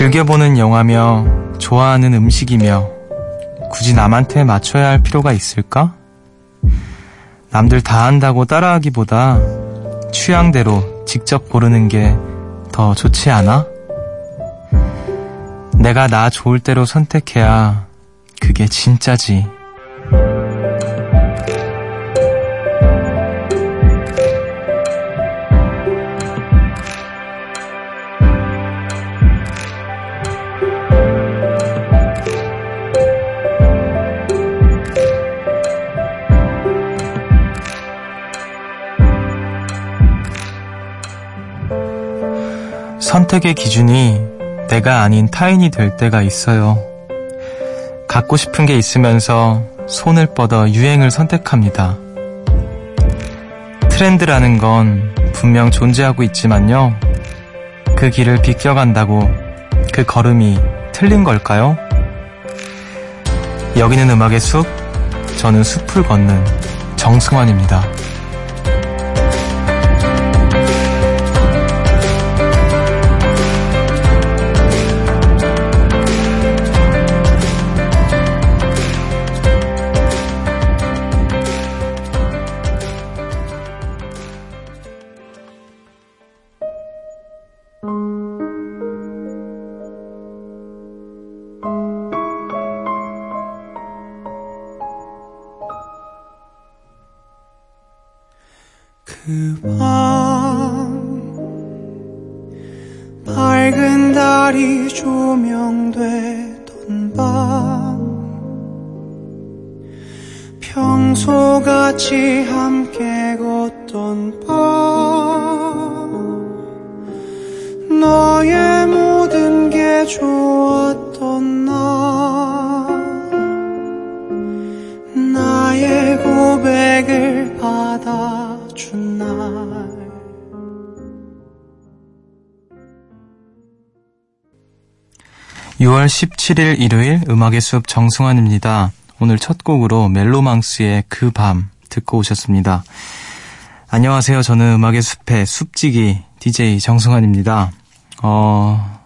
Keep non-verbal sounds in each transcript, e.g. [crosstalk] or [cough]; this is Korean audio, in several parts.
즐겨보는 영화며 좋아하는 음식이며 굳이 남한테 맞춰야 할 필요가 있을까? 남들 다 한다고 따라하기보다 취향대로 직접 고르는 게 더 좋지 않아? 내가 나 좋을 대로 선택해야 그게 진짜지. 선택의 기준이 내가 아닌 타인이 될 때가 있어요. 갖고 싶은 게 있으면서 손을 뻗어 유행을 선택합니다. 트렌드라는 건 분명 존재하고 있지만요. 그 길을 비껴간다고 그 걸음이 틀린 걸까요? 여기는 음악의 숲, 저는 숲을 걷는 정승환입니다. 밤 밝은 달이 조명되던 밤. 평소같이 함께 6월 17일 일요일 음악의 숲 정승환입니다. 오늘 첫 곡으로 멜로망스의 그 밤 듣고 오셨습니다. 안녕하세요. 저는 음악의 숲의 숲지기 DJ 정승환입니다. 어,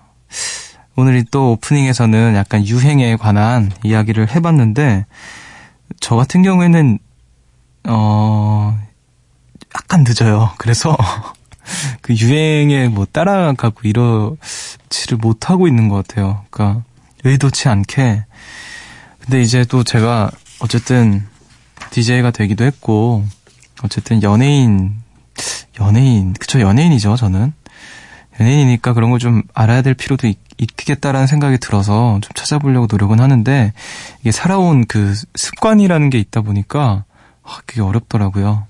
오늘 또 오프닝에서는 약간 유행에 관한 이야기를 해봤는데, 저 같은 경우에는, 어, 약간 늦어요. 그래서 [laughs] 그 유행에 뭐 따라가고 이러 지를 못하고 있는 것 같아요. 그러니까 의도치 않게. 근데 이제 또 제가 어쨌든 DJ가 되기도 했고, 어쨌든 연예인, 연예인, 그쵸, 연예인이죠, 저는. 연예인이니까 그런 걸 좀 알아야 될 필요도 있, 있겠다라는 생각이 들어서 좀 찾아보려고 노력은 하는데, 이게 살아온 그 습관이라는 게 있다 보니까, 아, 그게 어렵더라고요.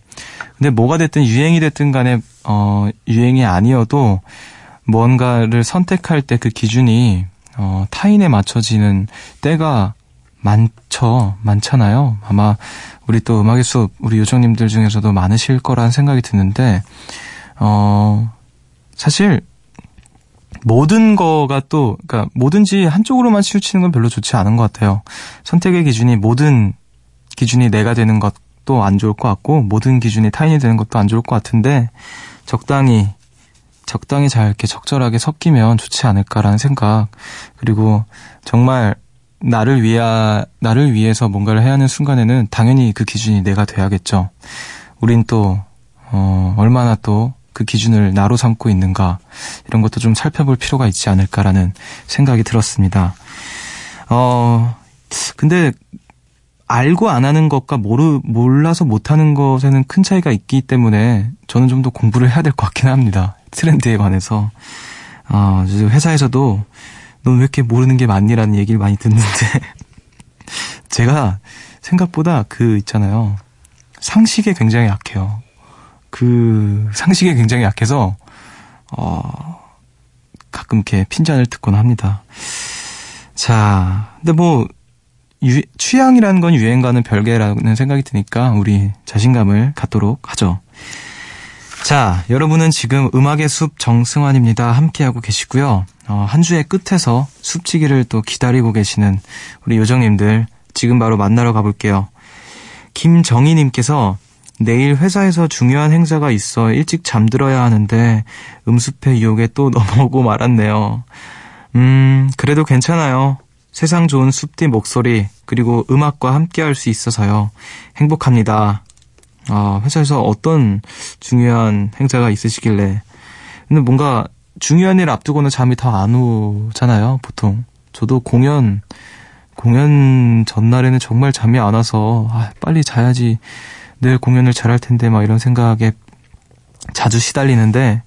근데 뭐가 됐든 유행이 됐든 간에 어 유행이 아니어도 뭔가를 선택할 때 그 기준이 어 타인에 맞춰지는 때가 많죠. 많잖아요. 아마 우리 또 음악의 숲 우리 요정님들 중에서도 많으실 거란 생각이 드는데 어 사실 모든 거가 또 그러니까 뭐든지 한쪽으로만 치우치는 건 별로 좋지 않은 것 같아요. 선택의 기준이 모든 기준이 내가 되는 것 것도 안 좋을 것 같고 모든 기준이 타인이 되는 것도 안 좋을 것 같은데 적당히 적당히 잘 이렇게 적절하게 섞이면 좋지 않을까라는 생각 그리고 정말 나를 위하 나를 위해서 뭔가를 해야 하는 순간에는 당연히 그 기준이 내가 돼야겠죠. 우린 또 어, 얼마나 또 그 기준을 나로 삼고 있는가 이런 것도 좀 살펴볼 필요가 있지 않을까라는 생각이 들었습니다. 어 근데 알고 안 하는 것과 모르, 몰라서 못 하는 것에는 큰 차이가 있기 때문에 저는 좀 더 공부를 해야 될 것 같긴 합니다. 트렌드에 관해서. 아, 회사에서도 넌 왜 이렇게 모르는 게 많니라는 얘기를 많이 듣는데 [laughs] 제가 생각보다 그 있잖아요. 상식에 굉장히 약해요. 그 상식에 굉장히 약해서 어 가끔 이렇게 핀잔을 듣곤 합니다. 자, 근데 뭐 유, 취향이라는 건 유행과는 별개라는 생각이 드니까 우리 자신감을 갖도록 하죠. 자, 여러분은 지금 음악의 숲 정승환입니다. 함께하고 계시고요. 어, 한 주의 끝에서 숲지기를 또 기다리고 계시는 우리 요정님들 지금 바로 만나러 가볼게요. 김정희님께서 내일 회사에서 중요한 행사가 있어 일찍 잠들어야 하는데 음습의 유혹에 또 [laughs] 넘어오고 말았네요. 음, 그래도 괜찮아요. 세상 좋은 숲디 목소리, 그리고 음악과 함께 할 수 있어서요. 행복합니다. 아, 회사에서 어떤 중요한 행사가 있으시길래. 근데 뭔가 중요한 일 앞두고는 잠이 더 안 오잖아요, 보통. 저도 공연, 공연 전날에는 정말 잠이 안 와서, 아, 빨리 자야지. 내일 공연을 잘할 텐데, 막 이런 생각에 자주 시달리는데,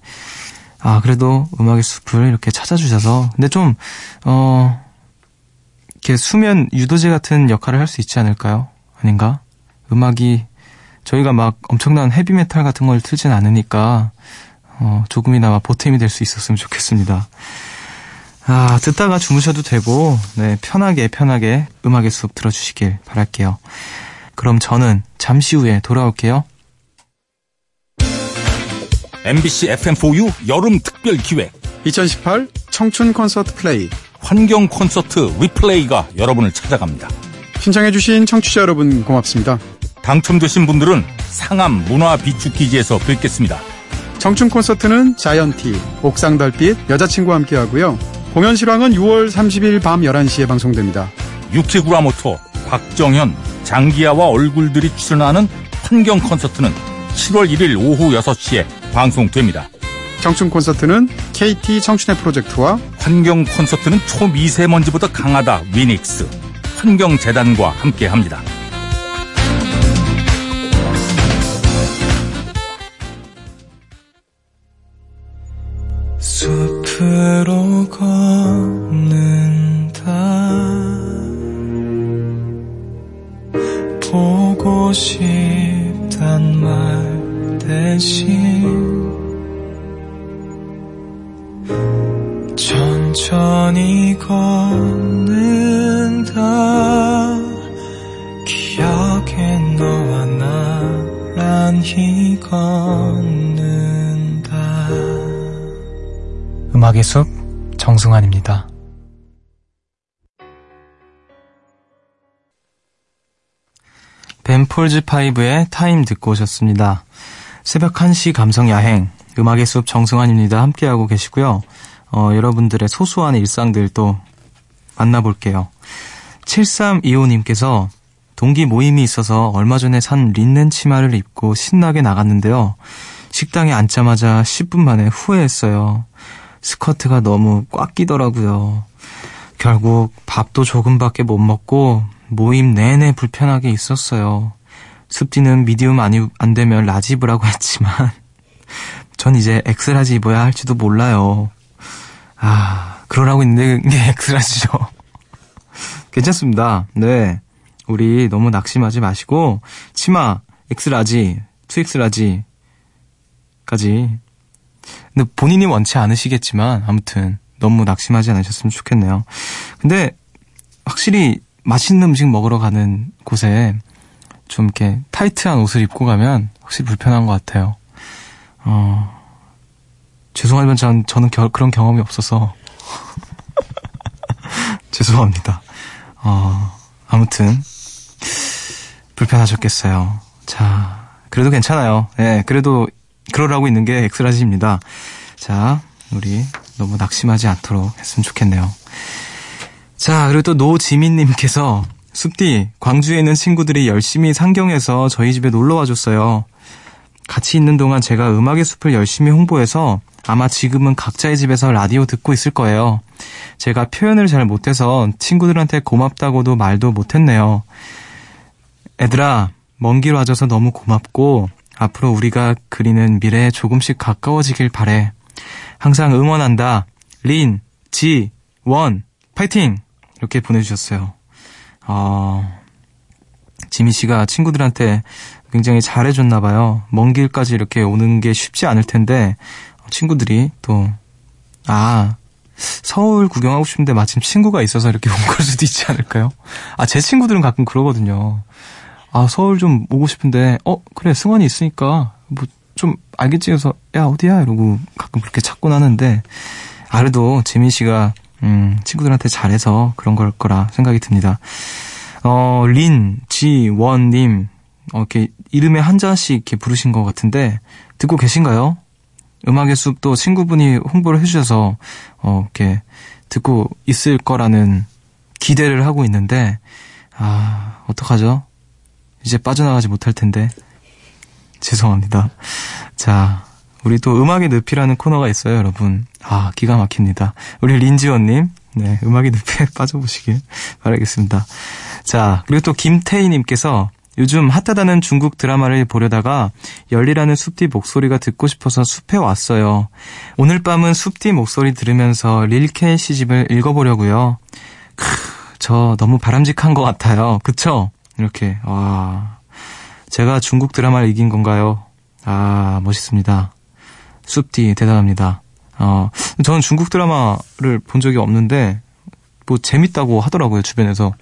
아, 그래도 음악의 숲을 이렇게 찾아주셔서. 근데 좀, 어, 이렇게 수면 유도제 같은 역할을 할 수 있지 않을까요? 아닌가? 음악이, 저희가 막 엄청난 헤비메탈 같은 걸 틀진 않으니까, 어, 조금이나마 보탬이 될 수 있었으면 좋겠습니다. 아, 듣다가 주무셔도 되고, 네, 편하게, 편하게 음악의 숲 들어주시길 바랄게요. 그럼 저는 잠시 후에 돌아올게요. MBC FM4U 여름 특별 기획 2018 청춘 콘서트 플레이 환경 콘서트 리플레이가 여러분을 찾아갑니다. 신청해주신 청취자 여러분 고맙습니다. 당첨되신 분들은 상암 문화 비축기지에서 뵙겠습니다. 청춘 콘서트는 자이언티, 옥상 달빛, 여자친구와 함께 하고요. 공연 실황은 6월 30일 밤 11시에 방송됩니다. 유키구라모토, 박정현, 장기하와 얼굴들이 출연하는 환경 콘서트는 7월 1일 오후 6시에 방송됩니다. 청춘 콘서트는 KT 청춘의 프로젝트와 환경 콘서트는 초미세먼지보다 강하다 위닉스, 환경재단과 함께합니다. 숲으로 걷는다. 보고 싶단 말 대신 천천히 걷는다 음악의 숲 정승환입니다. Ben Folds Five의 Time 듣고 오셨습니다. 새벽 1시 감성 야행 음악의 숲 정승환입니다. 함께하고 계시고요. 어, 여러분들의 소소한 일상들 도 만나볼게요. 7325님께서 동기 모임이 있어서 얼마 전에 산 린넨 치마를 입고 신나게 나갔는데요. 식당에 앉자마자 10분 만에 후회했어요. 스커트가 너무 꽉 끼더라고요. 결국 밥도 조금밖에 못 먹고 모임 내내 불편하게 있었어요. 숲디는 medium 아니, 안 되면 large 입으라고 [laughs] 했지만 전 이제 X large 입어야 할지도 몰라요. 아, 그러라고 있는데 이게 [laughs] 엑스라지죠. 괜찮습니다. 네. 우리 너무 낙심하지 마시고 치마 X large, 2X large까지 근데 본인이 원치 않으시겠지만 아무튼 너무 낙심하지 않으셨으면 좋겠네요. 근데 확실히 맛있는 음식 먹으러 가는 곳에 좀 이렇게 타이트한 옷을 입고 가면 확실히 불편한 것 같아요. 어, 죄송하지만 전, 저는 겨, 그런 경험이 없어서. [laughs] 죄송합니다. 어, 아무튼, 불편하셨겠어요. 자, 그래도 괜찮아요. 예, 네, 그래도 그러라고 있는 게 X large입니다. 자, 우리 너무 낙심하지 않도록 했으면 좋겠네요. 자, 그리고 또 노지민님께서 숲디, 광주에 있는 친구들이 열심히 상경해서 저희 집에 놀러 와줬어요. 같이 있는 동안 제가 음악의 숲을 열심히 홍보해서 아마 지금은 각자의 집에서 라디오 듣고 있을 거예요. 제가 표현을 잘 못해서 친구들한테 고맙다고도 말도 못했네요. 애들아, 먼 길 와줘서 너무 고맙고 앞으로 우리가 그리는 미래에 조금씩 가까워지길 바래. 항상 응원한다. 린, 지, 원, 파이팅! 이렇게 보내주셨어요. 어, 지미 씨가 친구들한테 굉장히 잘해줬나봐요. 먼 길까지 이렇게 오는 게 쉽지 않을 텐데, 친구들이 또, 아, 서울 구경하고 싶은데 마침 친구가 있어서 이렇게 온 걸 수도 있지 않을까요? 아, 제 친구들은 가끔 그러거든요. 아, 서울 좀 오고 싶은데, 어, 그래, 승환이 있으니까, 뭐, 좀 알겠지? 해서, 야, 어디야? 이러고 가끔 그렇게 찾곤 하는데, 아, 그래도 재민 씨가, 음, 친구들한테 잘해서 그런 걸 거라 생각이 듭니다. 어, 린, 지, 원, 님, 어, 이렇게 이름에 한자씩 이렇게 부르신 것 같은데, 듣고 계신가요? 음악의 숲도 친구분이 홍보를 해주셔서, 어, 이렇게 듣고 있을 거라는 기대를 하고 있는데, 아, 어떡하죠? 이제 빠져나가지 못할 텐데. 죄송합니다. 자, 우리 또 음악의 늪이라는 코너가 있어요, 여러분. 아, 기가 막힙니다. 우리 린지원님, 네, 음악의 늪에 [laughs] 빠져보시길 바라겠습니다. 자, 그리고 또 김태희님께서 요즘 핫하다는 중국 드라마를 보려다가 열리라는 숲디 목소리가 듣고 싶어서 숲에 왔어요. 오늘 밤은 숲디 목소리 들으면서 릴케 시집을 읽어보려고요. 크, 저 너무 바람직한 것 같아요. 그쵸? 이렇게, 와. 제가 중국 드라마를 이긴 건가요? 아, 멋있습니다. 숲디, 대단합니다. 어, 저는 중국 드라마를 본 적이 없는데, 뭐, 재밌다고 하더라고요, 주변에서.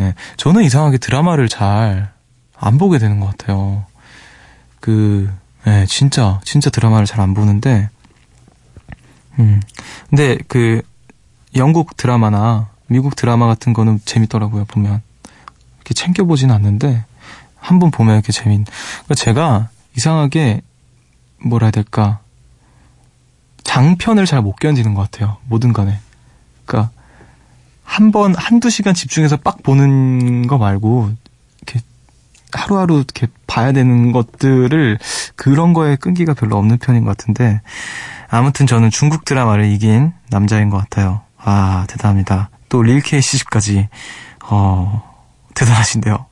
예, 저는 이상하게 드라마를 잘 안 보게 되는 것 같아요. 그, 예, 진짜, 진짜 드라마를 잘 안 보는데, 음. 근데 그, 영국 드라마나 미국 드라마 같은 거는 재밌더라고요, 보면. 이렇게 챙겨보진 않는데, 한 번 보면 이렇게 재밌, 그러니까 제가 이상하게, 뭐라 해야 될까, 장편을 잘 못 견디는 것 같아요, 뭐든 간에. 그러니까, 한 번, 한두 시간 집중해서 빡 보는 거 말고, 이렇게 하루하루 이렇게 봐야 되는 것들을 그런 거에 끈기가 별로 없는 편인 것 같은데, 아무튼 저는 중국 드라마를 이긴 남자인 것 같아요. 아, 대단합니다. 또 릴케이 시집까지, 어, 대단하신데요.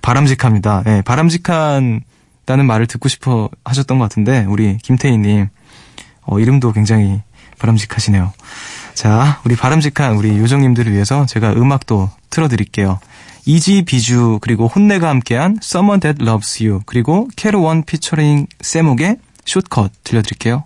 바람직합니다. 예, 네, 바람직한다는 말을 듣고 싶어 하셨던 것 같은데, 우리 김태희님, 어, 이름도 굉장히 바람직하시네요. 자, 우리 바람직한 우리 요정님들을 위해서 제가 음악도 틀어드릴게요. 이지 비주 그리고 혼내가 함께한 Someone That Loves You 그리고 캐로원 피처링 세목의 숏컷 들려드릴게요.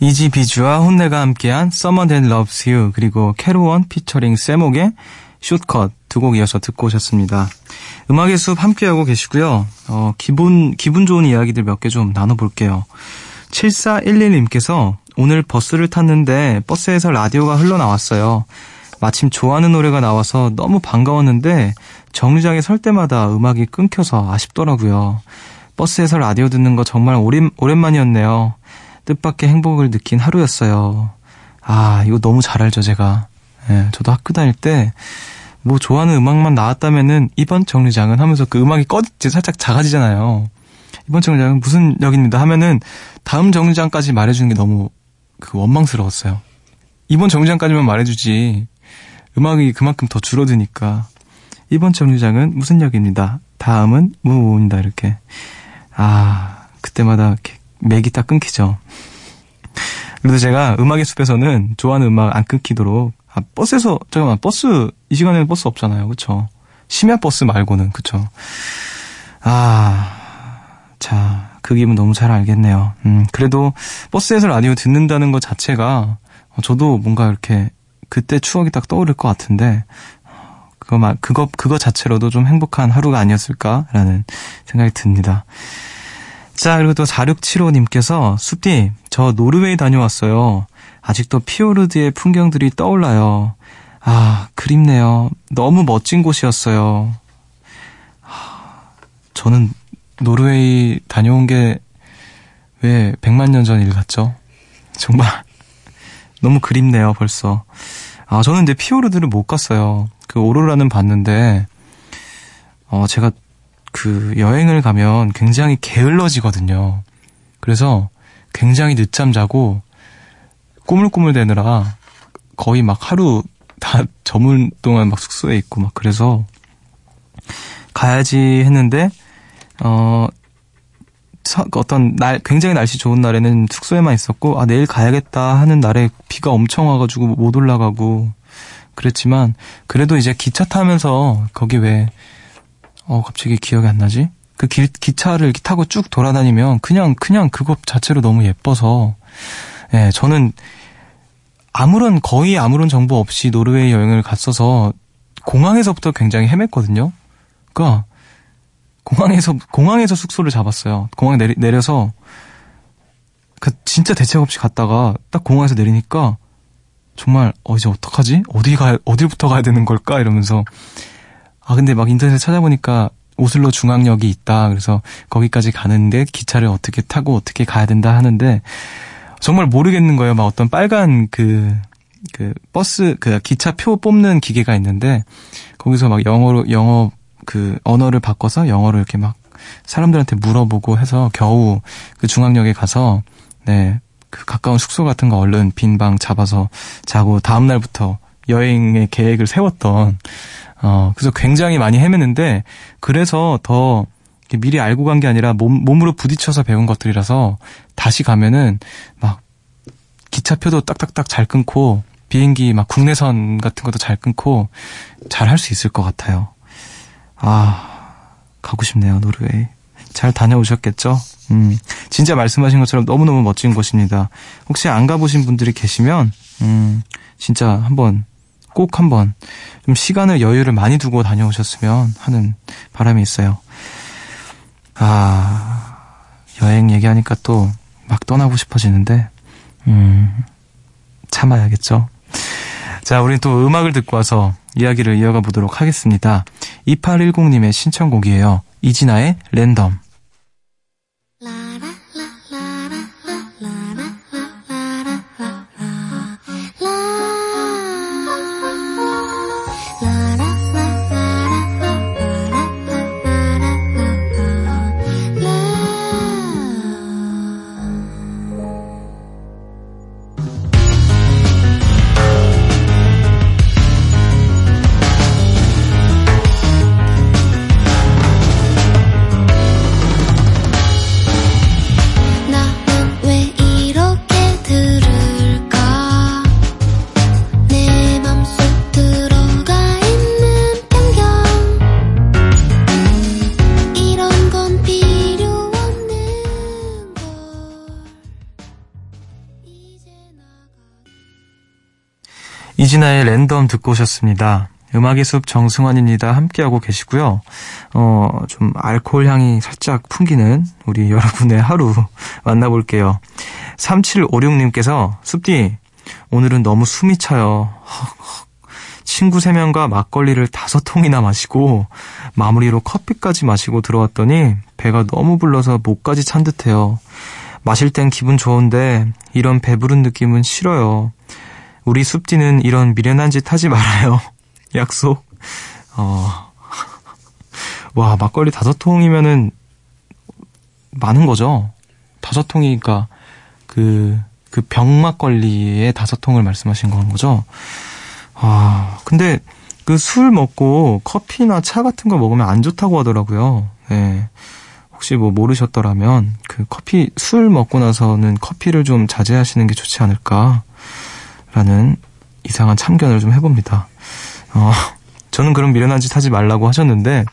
Izzy Bizu와 HONNE가 함께한 Someone That Loves You 그리고 Kero One 피처링 Sam Ock의 Shortcut 두 곡 이어서 듣고 오셨습니다. 음악의 숲 함께하고 계시고요. 어, 기분 기분 좋은 이야기들 몇 개 좀 나눠볼게요. 7411님께서 오늘 버스를 탔는데 버스에서 라디오가 흘러나왔어요. 마침 좋아하는 노래가 나와서 너무 반가웠는데 정류장에 설 때마다 음악이 끊겨서 아쉽더라고요. 버스에서 라디오 듣는 거 정말 오랜, 오랜만이었네요. 뜻밖의 행복을 느낀 하루였어요. 아, 이거 너무 잘 알죠, 제가. 예, 저도 학교 다닐 때, 뭐 좋아하는 음악만 나왔다면은 이번 정류장은 하면서 그 음악이 꺼, 살짝 작아지잖아요. 이번 정류장은 무슨 역입니다 하면은 다음 정류장까지 말해주는 게 너무 그 원망스러웠어요. 이번 정류장까지만 말해주지. 음악이 그만큼 더 줄어드니까. 이번 정류장은 무슨 역입니다. 다음은 뭐입니다. 이렇게. 아, 그때마다 이렇게 맥이 딱 끊기죠. 그래도 제가 음악의 숲에서는 좋아하는 음악 안 끊기도록 아, 버스에서 잠깐만 버스 이 시간에는 버스 없잖아요, 그렇죠? 심야 버스 말고는 그렇죠. 아, 자, 그 기분 너무 잘 알겠네요. 음, 그래도 버스에서 라디오 듣는다는 것 자체가 저도 뭔가 이렇게 그때 추억이 딱 떠오를 것 같은데 그거 말 그거 그거 자체로도 좀 행복한 하루가 아니었을까라는 생각이 듭니다. 자, 그리고 또 4675님께서 숲디, 저 노르웨이 다녀왔어요. 아직도 피오르드의 풍경들이 떠올라요. 아, 그립네요. 너무 멋진 곳이었어요. 저는 노르웨이 다녀온 게 왜 100만 년 전 일 같죠? 정말 [laughs] 너무 그립네요, 벌써. 아, 저는 근데 피오르드를 못 갔어요. 그 오로라는 봤는데 어, 제가 그 여행을 가면 굉장히 게을러지거든요. 그래서 굉장히 늦잠 자고 꾸물꾸물 대느라 거의 막 하루 다 [laughs] 저물 동안 막 숙소에 있고 막 그래서 가야지 했는데 어 어떤 날 굉장히 날씨 좋은 날에는 숙소에만 있었고 아 내일 가야겠다 하는 날에 비가 엄청 와가지고 못 올라가고 그랬지만 그래도 이제 기차 타면서 거기 왜 어 갑자기 기억이 안 나지? 그 기, 기차를 타고 쭉 돌아다니면 그냥 그냥 그것 자체로 너무 예뻐서 예 저는 아무런 거의 아무런 정보 없이 노르웨이 여행을 갔어서 공항에서부터 굉장히 헤맸거든요. 그러니까 공항에서 공항에서 숙소를 잡았어요. 공항에 내리, 내려서 그 진짜 대책 없이 갔다가 딱 공항에서 내리니까 정말 어 이제 어떡하지? 어디 가 어디부터 가야 되는 걸까 이러면서 아 근데 막 인터넷에 찾아보니까 오슬로 중앙역이 있다. 그래서 거기까지 가는데 기차를 어떻게 타고 어떻게 가야 된다 하는데 정말 모르겠는 거예요. 막 어떤 빨간 그, 그 버스, 그 기차표 뽑는 기계가 있는데 거기서 막 영어로, 영어 그 언어를 바꿔서 영어로 이렇게 막 사람들한테 물어보고 해서 겨우 그 중앙역에 가서 네, 그 가까운 숙소 같은 거 얼른 빈 방 잡아서 자고 다음 날부터 여행의 계획을 세웠던 어 그래서 굉장히 많이 헤맸는데 그래서 더 미리 알고 간 게 아니라 몸, 몸으로 부딪혀서 배운 것들이라서 다시 가면은 막 기차표도 딱딱딱 잘 끊고 비행기 막 국내선 같은 것도 잘 끊고 잘 할 수 있을 것 같아요. 아, 가고 싶네요, 노르웨이. 잘 다녀오셨겠죠? 음, 진짜 말씀하신 것처럼 너무너무 멋진 곳입니다. 혹시 안 가보신 분들이 계시면, 음, 진짜 한번, 꼭 한번, 좀 시간을 여유를 많이 두고 다녀오셨으면 하는 바람이 있어요. 아, 여행 얘기하니까 또 막 떠나고 싶어지는데, 음, 참아야겠죠? 자, 우린 또 음악을 듣고 와서 이야기를 이어가 보도록 하겠습니다. 2810님의 신청곡이에요. 이진아의 랜덤. 이진아의 랜덤 듣고 오셨습니다. 음악의 숲 정승환입니다. 함께하고 계시고요. 어, 좀 알코올 향이 살짝 풍기는 우리 [laughs] 여러분의 하루 만나볼게요. 3756님께서 숲디, 오늘은 너무 숨이 차요. 친구 3명과 막걸리를 5통이나 마시고 마무리로 커피까지 마시고 들어왔더니 배가 너무 불러서 목까지 찬 듯해요. 마실 땐 기분 좋은데 이런 배부른 느낌은 싫어요. 우리 숲디는 이런 미련한 짓 하지 말아요. [laughs] 약속. 어. [laughs] 와, 막걸리 다섯 통이면은 많은 거죠. 다섯 통이니까 그, 그 병막걸리의 다섯 통을 말씀하신 건 거죠. 아, 근데 그 술 먹고 커피나 차 같은 거 먹으면 안 좋다고 하더라고요. 네. 혹시 뭐 모르셨더라면 그 커피, 술 먹고 나서는 커피를 좀 자제하시는 게 좋지 않을까. 라는 이상한 참견을 좀 해봅니다. 어, 저는 그런 미련한 짓 하지 말라고 하셨는데,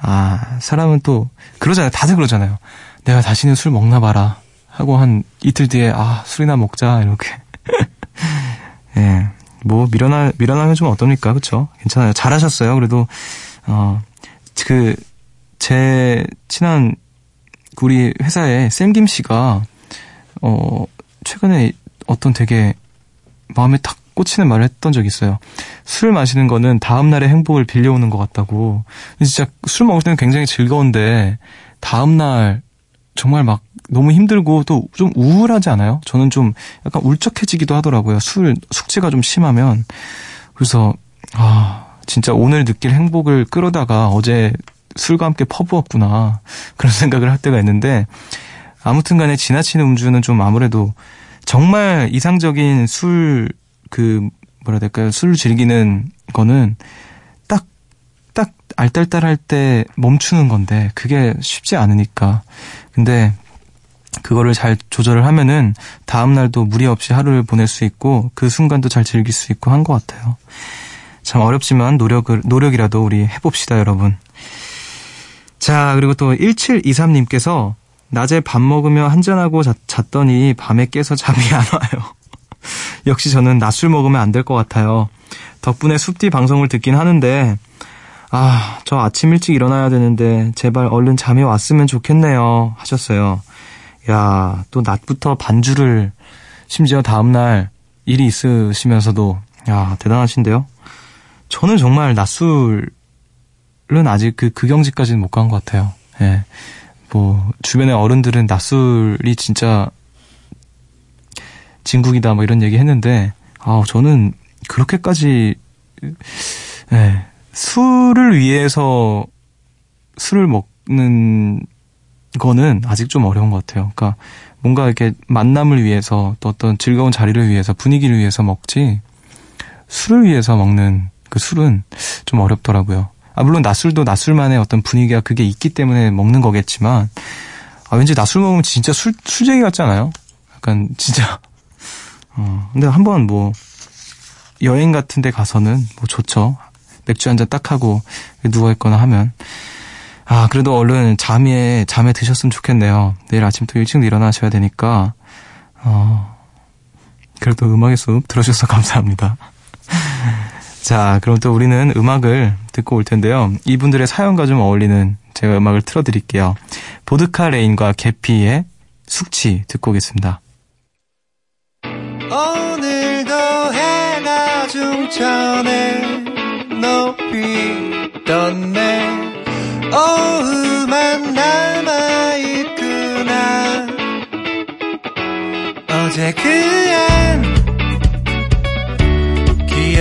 아, 사람은 또, 그러잖아요. 다들 그러잖아요. 내가 다시는 술 먹나 봐라. 하고 한 이틀 뒤에, 아, 술이나 먹자. 이렇게. [laughs] 예. 뭐, 미련하, 미련하면 좀 어떻습니까? 그쵸? 괜찮아요. 잘하셨어요. 그래도, 어, 그, 제 친한 우리 회사에 쌤김 씨가, 어, 최근에 어떤 되게 마음에 탁 꽂히는 말을 했던 적이 있어요. 술 마시는 거는 다음날의 행복을 빌려오는 것 같다고. 진짜 술 먹을 때는 굉장히 즐거운데, 다음날 정말 막 너무 힘들고 또 좀 우울하지 않아요? 저는 좀 약간 울적해지기도 하더라고요. 술, 숙제가 좀 심하면. 그래서, 아, 진짜 오늘 느낄 행복을 끌어다가 어제 술과 함께 퍼부었구나. 그런 [laughs] 생각을 할 때가 있는데, 아무튼 간에 지나치는 음주는 좀 아무래도 정말 이상적인 술, 그, 뭐라 해야 될까요? 술을 즐기는 거는 딱, 딱 알딸딸할 때 멈추는 건데, 그게 쉽지 않으니까. 근데, 그거를 잘 조절을 하면은 다음 날도 무리 없이 하루를 보낼 수 있고 그 순간도 잘 즐길 수 있고 한 것 같아요. 참 어렵지만 노력을, 노력이라도 우리 해봅시다, 여러분. 자, 그리고 또 1723님께서 낮에 밥 먹으며 한잔하고 자, 잤더니 밤에 깨서 잠이 안 와요. [laughs] 역시 저는 낮술 먹으면 안 될 것 같아요. 덕분에 숲디 방송을 듣긴 하는데, 아, 저 아침 일찍 일어나야 되는데, 제발 얼른 잠이 왔으면 좋겠네요. 하셨어요. 야, 또 낮부터 반주를, 심지어 다음날 일이 있으시면서도, 야, 대단하신데요? 저는 정말 낮술은 아직 그 극영지까지는 못 간 것 같아요. 예. 뭐, 주변의 어른들은 낮술이 진짜 진국이다 뭐 이런 얘기 했는데, 아, 저는 그렇게까지, 예, 술을 위해서 술을 먹는 거는 아직 좀 어려운 것 같아요. 그러니까 뭔가 이렇게 만남을 위해서 또 어떤 즐거운 자리를 위해서 분위기를 위해서 먹지, 술을 위해서 먹는 그 술은 좀 어렵더라고요. 아, 물론 낮술도 낮술만의 어떤 분위기가 그게 있기 때문에 먹는 거겠지만, 아, 왠지 낮술 먹으면 진짜 술, 술쟁이 같지 않아요? 약간, 진짜. [laughs] 어, 근데 한번 뭐, 여행 같은 데 가서는 뭐 좋죠. 맥주 한 잔 딱 하고 누워있거나 하면. 아, 그래도 얼른 잠에, 잠에 드셨으면 좋겠네요. 내일 아침 또 일찍 일어나셔야 되니까, 어, 그래도 음악의 숲 들어주셔서 [laughs] 감사합니다. 자, 그럼 또 우리는 음악을 듣고 올 텐데요. 이분들의 사연과 좀 어울리는 제가 음악을 틀어드릴게요. 보드카 레인과 개피의 숙취 듣고 오겠습니다. 오늘도 해가 중천에 높이 떴네 오후만 남아있구나 어제 그엔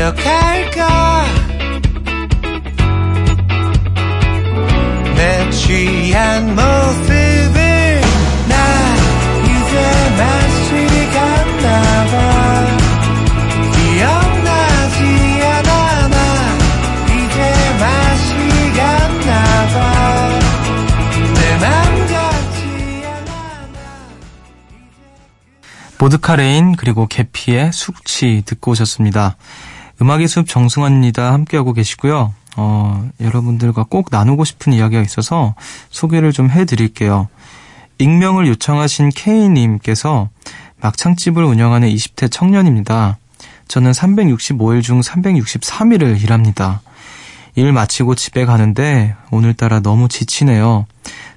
기억할까 내 취한 모습을 나 이제 맛이 갔나봐. 기억나지 않아 나 이제 맛이 갔나봐. 내맘 같지 않아 보드카 레인 그리고 개피의 숙취 듣고 오셨습니다. 음악의 숲 정승환입니다. 함께하고 계시고요. 어, 여러분들과 꼭 나누고 싶은 이야기가 있어서 소개를 좀 해드릴게요. 익명을 요청하신 K님께서 막창집을 운영하는 20대 청년입니다. 저는 365일 중 363일을 일합니다. 일 마치고 집에 가는데 오늘따라 너무 지치네요.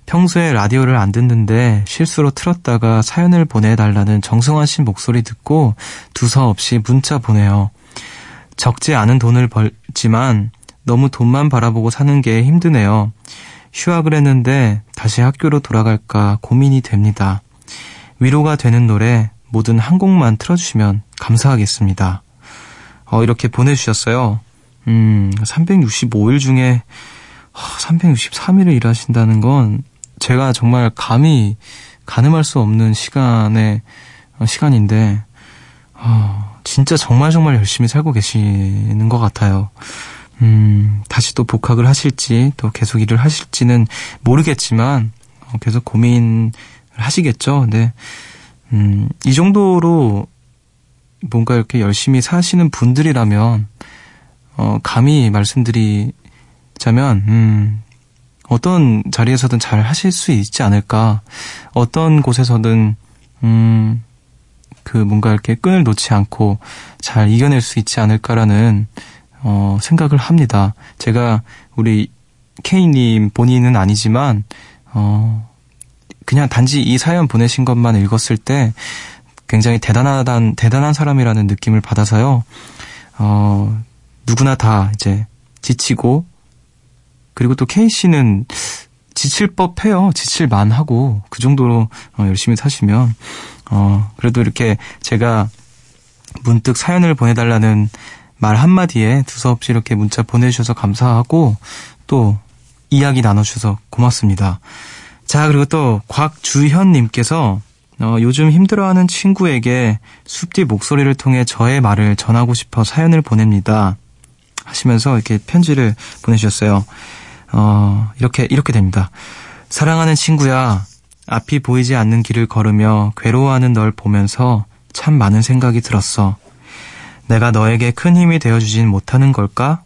평소에 라디오를 안 듣는데 실수로 틀었다가 사연을 보내달라는 정승환 씨 목소리 듣고 두서없이 문자 보내요. 적지 않은 돈을 벌지만 너무 돈만 바라보고 사는 게 힘드네요. 휴학을 했는데 다시 학교로 돌아갈까 고민이 됩니다. 위로가 되는 노래 뭐든 한 곡만 틀어주시면 감사하겠습니다. 어, 이렇게 보내주셨어요. 음, 365일 중에 363일을 일하신다는 건 제가 정말 감히 가늠할 수 없는 시간의 어, 시간인데 어, 진짜 정말 정말 열심히 살고 계시는 것 같아요. 음, 다시 또 복학을 하실지 또 계속 일을 하실지는 모르겠지만 어, 계속 고민을 하시겠죠. 근데 음, 이 정도로 뭔가 이렇게 열심히 사시는 분들이라면 어, 감히 말씀드리자면 음, 어떤 자리에서든 잘 하실 수 있지 않을까. 어떤 곳에서든 음, 그 뭔가 이렇게 끈을 놓지 않고 잘 이겨낼 수 있지 않을까라는 어, 생각을 합니다. 제가 우리 K님 본인은 아니지만 어, 그냥 단지 이 사연 보내신 것만 읽었을 때 굉장히 대단하단, 대단한 사람이라는 느낌을 받아서요. 어, 누구나 다 이제 지치고, 그리고 또 K 씨는 지칠 법해요. 지칠 만하고, 그 정도로 어, 열심히 사시면, 어, 그래도 이렇게 제가 문득 사연을 보내달라는 말 한마디에 두서없이 이렇게 문자 보내주셔서 감사하고, 또 이야기 나눠주셔서 고맙습니다. 자, 그리고 또 곽주현님께서 어, 요즘 힘들어하는 친구에게 숲뒤 목소리를 통해 저의 말을 전하고 싶어 사연을 보냅니다. 하시면서 이렇게 편지를 보내주셨어요. 어, 이렇게, 이렇게 됩니다. 사랑하는 친구야, 앞이 보이지 않는 길을 걸으며 괴로워하는 널 보면서 참 많은 생각이 들었어. 내가 너에게 큰 힘이 되어주진 못하는 걸까?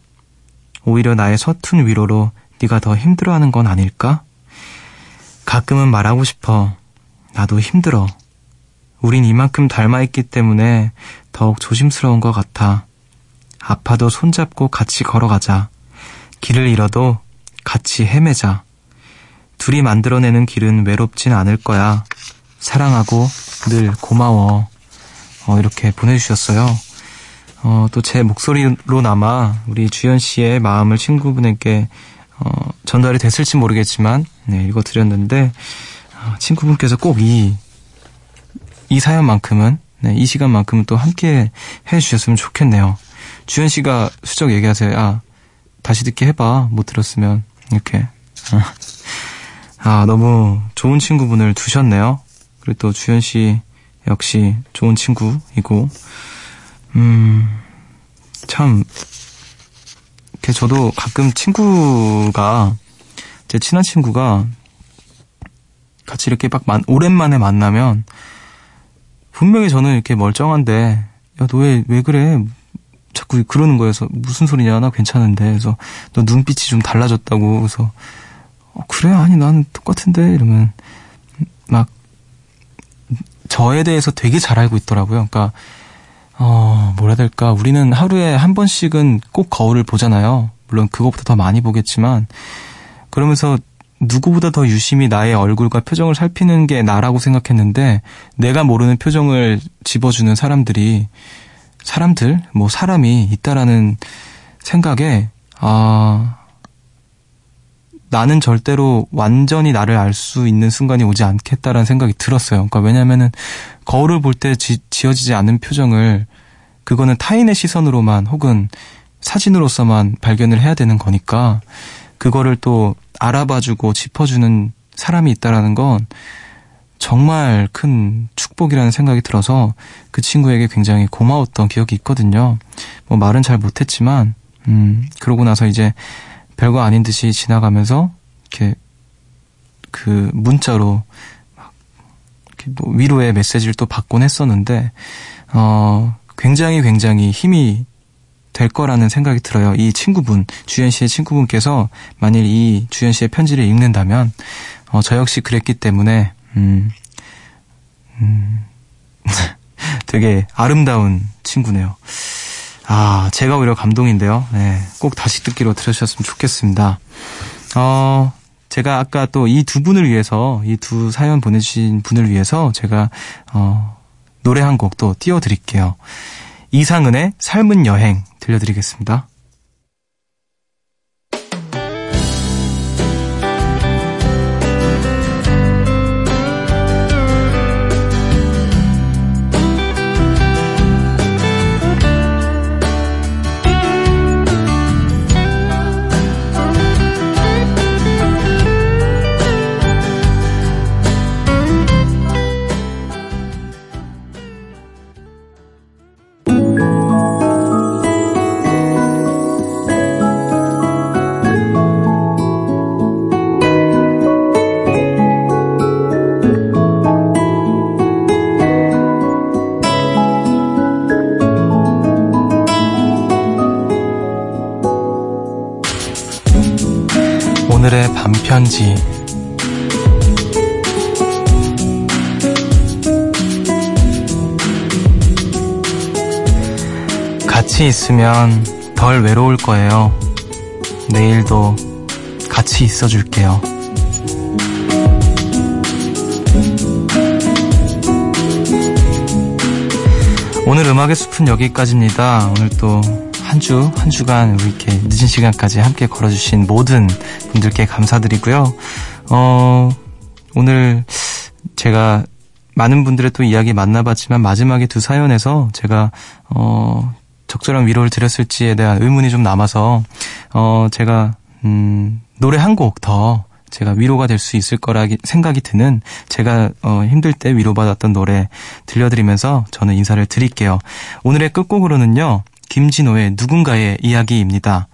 오히려 나의 서툰 위로로 네가 더 힘들어하는 건 아닐까? 가끔은 말하고 싶어. 나도 힘들어. 우린 이만큼 닮아있기 때문에 더욱 조심스러운 것 같아. 아파도 손잡고 같이 걸어가자. 길을 잃어도 같이 헤매자. 둘이 만들어내는 길은 외롭진 않을 거야. 사랑하고 늘 고마워. 어, 이렇게 보내주셨어요. 어, 또 제 목소리로나마 우리 주현 씨의 마음을 친구분에게 어, 전달이 됐을지 모르겠지만 네, 읽어드렸는데 어, 친구분께서 꼭 이 이 사연만큼은 네, 이 시간만큼은 또 함께 해주셨으면 좋겠네요. 주현 씨가 수적 얘기하세요. 아 다시 듣기 해봐. 못 들었으면 이렇게 아 너무 좋은 친구분을 두셨네요. 그리고 또 주현 씨 역시 좋은 친구이고. 음 참 이렇게 저도 가끔 친구가 제 친한 친구가 같이 이렇게 막 만, 오랜만에 만나면 분명히 저는 이렇게 멀쩡한데 야 너 왜 왜 그래? 자꾸 그러는 거여서 무슨 소리냐? 나 괜찮은데. 그래서 너 눈빛이 좀 달라졌다고. 그래서 어, 그래 아니 나는 똑같은데 이러면 막 저에 대해서 되게 잘 알고 있더라고요. 그러니까 어, 뭐라 해야 될까. 우리는 하루에 한 번씩은 꼭 거울을 보잖아요. 물론 그것보다 더 많이 보겠지만, 그러면서 누구보다 더 유심히 나의 얼굴과 표정을 살피는 게 나라고 생각했는데, 내가 모르는 표정을 집어주는 사람들이, 사람들, 뭐 사람이 있다라는 생각에, 아, 나는 절대로 완전히 나를 알 수 있는 순간이 오지 않겠다라는 생각이 들었어요. 그러니까 왜냐면은 거울을 볼 때 지어지지 않는 표정을 그거는 타인의 시선으로만 혹은 사진으로서만 발견을 해야 되는 거니까 그거를 또 알아봐주고 짚어주는 사람이 있다라는 건 정말 큰 축복이라는 생각이 들어서 그 친구에게 굉장히 고마웠던 기억이 있거든요. 뭐 말은 잘 못했지만, 음, 그러고 나서 이제 별거 아닌 듯이 지나가면서 이렇게 그 문자로 막 이렇게 뭐 위로의 메시지를 또 받곤 했었는데 어 굉장히 굉장히 힘이 될 거라는 생각이 들어요. 이 친구분 주현 씨의 친구분께서 만일 이 주현 씨의 편지를 읽는다면 어, 저 역시 그랬기 때문에 음, 음 [laughs] 되게 아름다운 친구네요. 아, 제가 오히려 감동인데요. 네, 꼭 다시 듣기로 들으셨으면 좋겠습니다. 어, 제가 아까 또 이 두 분을 위해서, 이 두 사연 보내주신 분을 위해서 제가, 어, 노래 한 곡 또 띄워드릴게요. 이상은의 삶은 여행 들려드리겠습니다. 한지 같이 있으면 덜 외로울 거예요. 내일도 같이 있어줄게요. 오늘 음악의 숲은 여기까지입니다. 오늘 또 한 주, 한 주간 이렇게 늦은 시간까지 함께 걸어주신 모든 분들께 감사드리고요. 어, 오늘 제가 많은 분들의 또 이야기 만나봤지만 마지막에 두 사연에서 제가, 어, 적절한 위로를 드렸을지에 대한 의문이 좀 남아서, 어, 제가, 음, 노래 한 곡 더 제가 위로가 될 수 있을 거라 생각이 드는 제가 어, 힘들 때 위로받았던 노래 들려드리면서 저는 인사를 드릴게요. 오늘의 끝곡으로는요. 김진호의 누군가의 이야기입니다.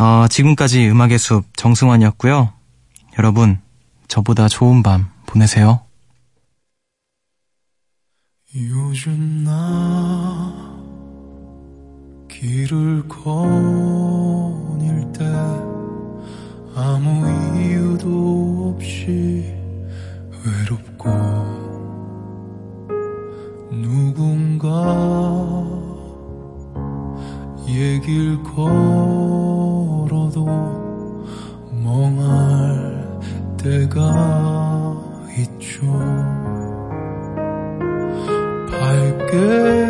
어, 지금까지 음악의 숲 정승환이었고요. 여러분, 저보다 좋은 밤 보내세요. 요즘 나 길을 거닐 때 아무 이유도 없이 외롭고 누군가 얘길 걸어도 멍할 때가 있죠. 밝게